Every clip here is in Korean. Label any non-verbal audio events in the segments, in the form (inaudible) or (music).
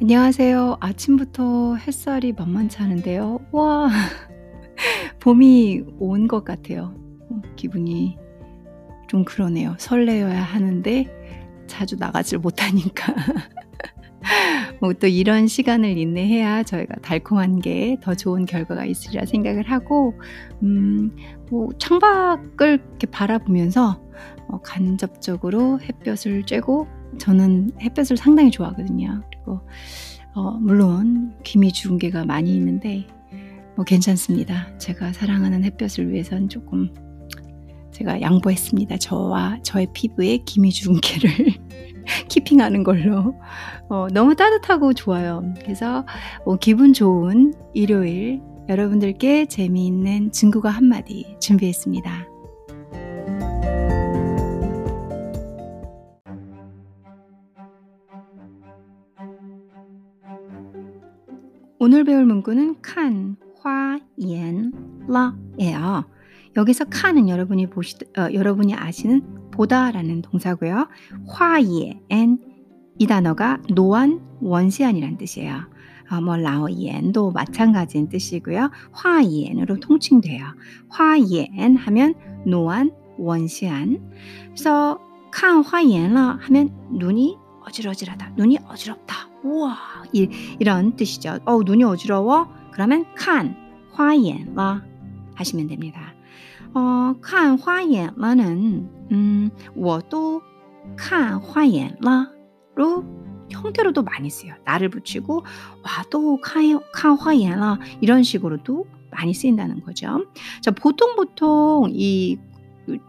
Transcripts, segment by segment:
안녕하세요. 아침부터 햇살이 만만치 않은데요. 와, (laughs) 봄이 온 것 같아요. 어, 기분이 좀 그러네요. 설레어야 하는데 자주 나가질 못하니까. (laughs) 뭐 또 이런 시간을 인내해야 저희가 달콤한 게 더 좋은 결과가 있으리라 생각을 하고, 음, 뭐 창밖을 이렇게 바라보면서 어, 간접적으로 햇볕을 쬐고, 저는 햇볕을 상당히 좋아하거든요. 그리고 어, 물론 죽은 게가 많이 있는데 뭐 괜찮습니다. 제가 사랑하는 햇볕을 위해선 조금 제가 양보했습니다. 저와 저의 피부에 기미 주름개를 (laughs) 키핑하는 걸로 어, 너무 따뜻하고 좋아요. 그래서 어, 기분 좋은 일요일 여러분들께 재미있는 증거가 한마디 준비했습니다. 오늘 배울 문구는 칸, 화, 옌, 라예요. 여기서 칸은 여러분이 보시 어, 여러분이 아시는 보다라는 동사고요. 화예엔 이 단어가 노안 원시안이란 뜻이에요. 어, 뭐 라오옌도 마찬가지인 뜻이고요. 화옌으로 통칭돼요. 화옌 하면 노안 원시안. 그래서 칸 화옌了 하면 눈이 어지러지하다. 눈이 어지럽다. 우와 이, 이런 뜻이죠. 어 눈이 어지러워? 그러면 칸 화옌了 하시면 됩니다. 어, 看花眼了는 음, 我都看花眼了로 형태로도 많이 써요. 나를 붙이고 와, 또 칸花眼了 이런 식으로도 많이 쓰인다는 거죠. 자, 보통 보통 이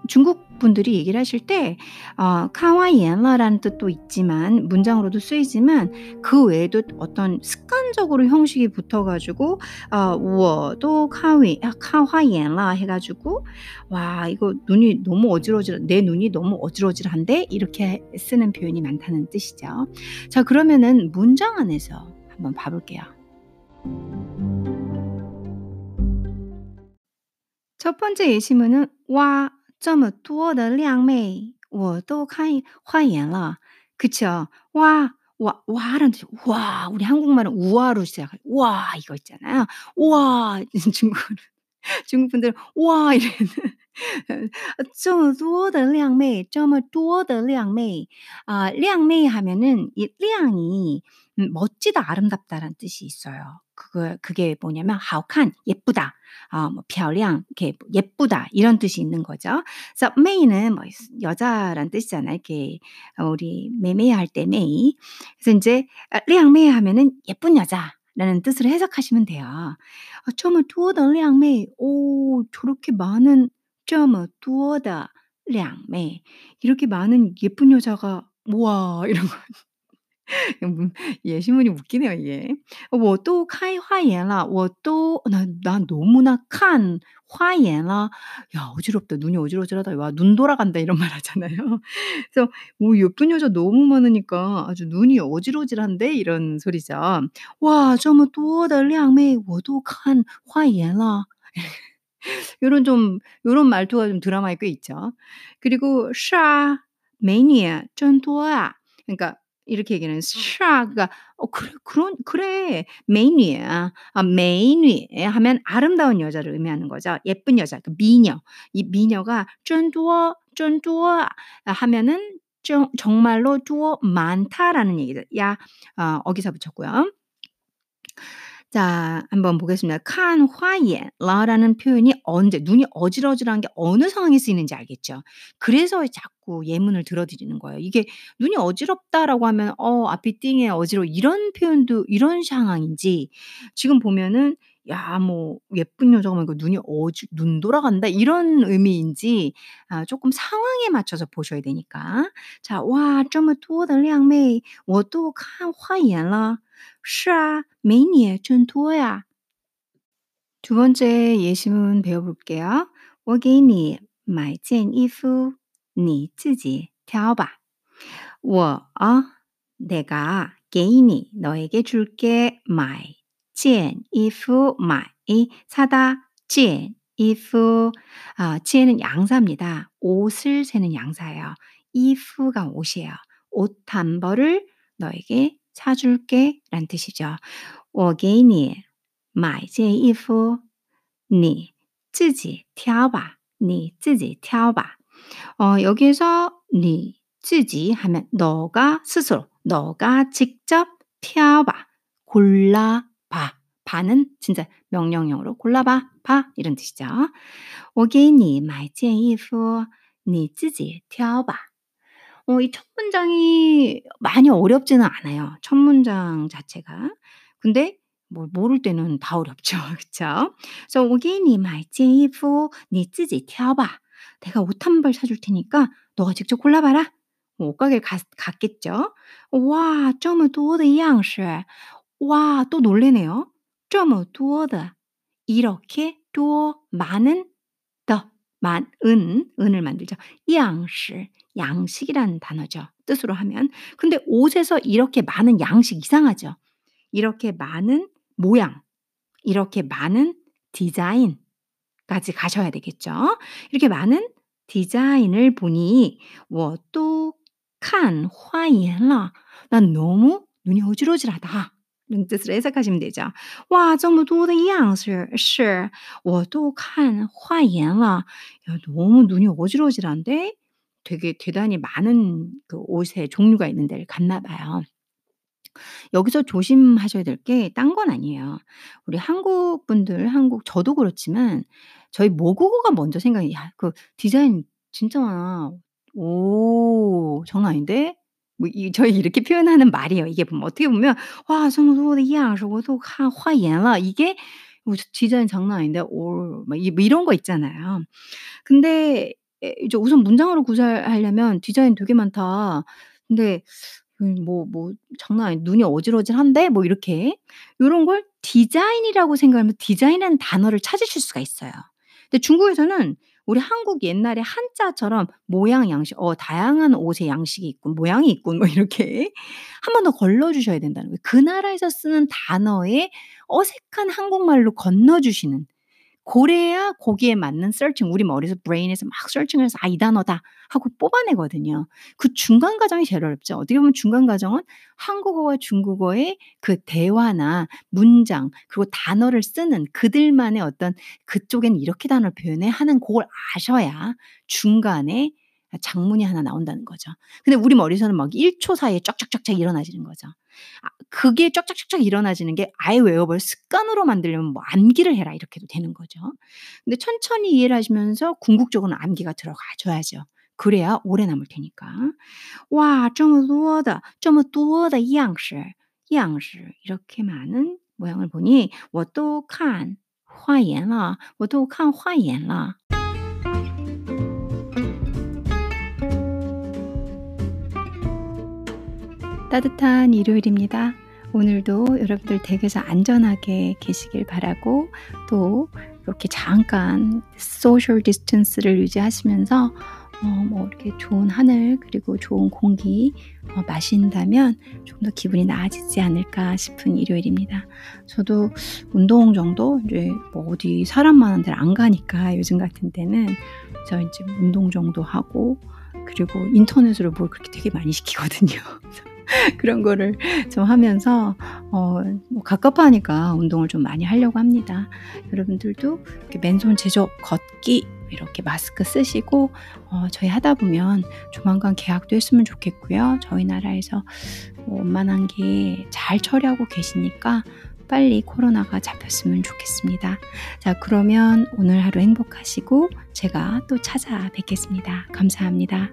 중국 분들이 얘기를 하실 때 어, 카와이엔라라는 뜻도 있지만 문장으로도 쓰이지만 그 외에도 어떤 습관적으로 형식이 붙어가지고 어, 워도 카위 카와이엔라 해가지고 와 이거 눈이 너무 어지러질 내 눈이 너무 어지러질한데 이렇게 쓰는 표현이 많다는 뜻이죠. 자 그러면은 문장 안에서 한번 봐볼게요. 첫 번째 예시문은 와 这么多的靓妹我都看花眼了. 그쵸? 와, 와, 와라는 뜻. 와, 우리 한국말은 우와로 시작해. 와, 이거 있잖아요. 와, 중국 중국 분들은 와 이래는 这么多的靓妹,这么多的靓妹. 아, 靓妹 하면은 이 靓이 음, 멋지다, 아름답다라는 뜻이 있어요. 그거 그게 뭐냐면 하오칸 예쁘다, 어뭐 漂亮 이렇게 뭐 예쁘다 이런 뜻이 있는 거죠. 그래서 메이는 뭐 여자란 뜻이잖아요. 이렇게 어, 우리 매매 할때 메이. 그래서 이제 량메 어, 하면은 예쁜 여자. 라는 뜻으로 해석하시면 돼요. 처음에 두어더 량메이, 오 저렇게 많은 점을 두어더 량메이 이렇게 많은 예쁜 여자가 뭐야 (laughs) 이런 거 (laughs) 예 신문이 웃기네요 이게. 我都开花眼了.我都난 난 너무나 칸 화옌라. 야 어지럽다. 눈이 어지러지하다. 와 눈 돌아간다 이런 말 하잖아요. (laughs) 그래서 오 예쁜 여자 너무 많으니까 아주 눈이 어지러질한데 이런 소리죠. 와 这么多的靓妹我都看花眼了. (laughs) 요런 좀 요런 말투가 좀 드라마에 꽤 있죠. 그리고 是啊美女真多啊. 그러니까 이렇게 얘기는 sure 그러니까 어 그래 그런 그래. 메인이야 아, 메인이 하면 아름다운 여자를 의미하는 거죠. 예쁜 여자 그 미녀. 이 미녀가 쫀두어 쫀두어 하면은 정, 정말로 두어 많다라는 얘기죠 야 어, 어기서 붙였고요. 자, 한번 보겠습니다. 칸 화예 라라는 표현이 언제 눈이 어지러지한 게 어느 상황에 쓰이는지 알겠죠? 그래서 자꾸 예문을 들어드리는 거예요. 이게 눈이 어지럽다라고 하면 어 앞이 띵해 어지러워 이런 표현도 이런 상황인지 지금 보면은 야 뭐 예쁜 여자가 뭐 눈이 어지 눈 돌아간다 이런 의미인지 아 조금 상황에 맞춰서 보셔야 되니까. 자, 와, 这么多的靓妹我都看花眼了. 是啊，美女真多呀。두 번째 예시문 배워볼게요. 我给你买件衣服，你自己挑吧。我 어, 내가 给你 너에게 줄게 买 件衣服买 사다 件衣服 아, 件은 양사입니다. 옷을 세는 양사예요. 衣服가 옷이에요. 옷 한 벌을 너에게 사줄게 라는 뜻이죠. 我给你买件衣服你自己挑吧你自己挑吧 어, 여기에서 你自己 하면 너가 스스로 너가 직접 挑吧 골라 봐 봐는 진짜 명령형으로 골라봐 봐 이런 뜻이죠. 我给你买件衣服你自己挑吧 어, 이 첫 문장이 많이 어렵지는 않아요. 첫 문장 자체가. 근데 뭐 모를 때는 다 어렵죠. (laughs) 그쵸? 그래서 我给你买件衣服你自己挑吧. 내가 옷 한 벌 사줄 테니까 너가 직접 골라봐라. 뭐 옷가게를 갔, 갔겠죠. 와, 这么多的样式. 와, 또 놀래네요. 这么多的. 이렇게 또 많은 더, 많은, 은을 만들죠. 样式. 양식이라는 단어죠. 뜻으로 하면. 근데 옷에서 이렇게 많은 양식 이상하죠. 이렇게 많은 모양, 이렇게 많은 디자인까지 가셔야 되겠죠. 이렇게 많은 디자인을 보니 我都看花眼了.난 너무 눈이 어지러지하다. 이런 뜻으로 해석하시면 되죠. 哇，这么多的样式，是我都看花眼了. 야, 너무 눈이 어지러지한데 되게 대단히 많은 그 옷의 종류가 있는 데를 갔나 봐요. 여기서 조심하셔야 될 게 딴 건 아니에요. 우리 한국 분들 한국 저도 그렇지만 저희 모국어가 먼저 생각이 야 그 디자인 진짜 많아. 오 장난 아닌데? 뭐 이 저희 이렇게 표현하는 말이에요. 이게 보면 어떻게 보면 와这么多的样式我都看花眼了 이게 뭐 디자인 장난 아닌데 올 막 이 뭐 이런 거 있잖아요. 근데 에 이제 우선 문장으로 구사하려면 "디자인 되게 많다." 근데 음 뭐 뭐 "장난 아니 눈이 어지러질한데?" 뭐 이렇게 요런 걸 디자인이라고 생각하면 디자인이라는 단어를 찾으실 수가 있어요. 근데 중국에서는 우리 한국 옛날에 한자처럼 모양, 양식 어 다양한 옷의 양식이 있군, 모양이 있군 뭐 이렇게 (laughs) 한 번 더 걸러 주셔야 된다는 거예요. 그 나라에서 쓰는 단어에 어색한 한국말로 걸러 주시는, 그래야 거기에 맞는 searching 우리 머리에서 브레인에서 막 searching을 해서 '아 이 단어다.' 하고 뽑아내거든요. 그 중간 과정이 제일 어렵죠. 어떻게 보면 중간 과정은 한국어와 중국어의 그 대화나 문장 그리고 단어를 쓰는 그들만의 어떤 그쪽엔 이렇게 단어를 표현해 하는 고걸 아셔야 중간에 장문이 하나 나온다는 거죠. 근데 우리 머리에서는 막 1초 사이에 쫙쫙쫙쫙 일어나지는 거죠. 아 그게 쫙쫙쫙쫙 일어나지는 게 아예 외워버려 습관으로 만들려면 뭐 암기를 해라 이렇게도 되는 거죠. 근데 천천히 이해를 하시면서 궁극적으로는 암기가 들어가 줘야죠. 그래야 오래 남을 테니까. 와, 这么多的这么多的样式样式 이렇게 많은 모양을 보니 我都看花眼了我都看花眼了 따뜻한 일요일입니다. 오늘도 여러분들 댁에서 안전하게 계시길 바라고 또 이렇게 잠깐 social distance를 유지하시면서 어, 뭐 이렇게 좋은 하늘 그리고 좋은 공기 어, 마신다면 좀 더 기분이 나아지지 않을까 싶은 일요일입니다. 저도 운동 정도 이제 뭐 어디 사람 많은 데를 안 가니까 요즘 같은 때는 저 이제 운동 정도 하고 그리고 인터넷으로 뭘 그렇게 되게 많이 시키거든요. (laughs) 그런 거를 좀 하면서 어, 뭐 갑갑하니까 운동을 좀 많이 하려고 합니다. 여러분들도 이렇게 맨손 제조 걷기 이렇게 마스크 쓰시고 어, 저희 하다 보면 조만간 계약도 했으면 좋겠고요. 저희 나라에서 뭐 원만한 게 잘 처리하고 계시니까 빨리 코로나가 잡혔으면 좋겠습니다. 자, 그러면 오늘 하루 행복하시고 제가 또 찾아뵙겠습니다. 감사합니다.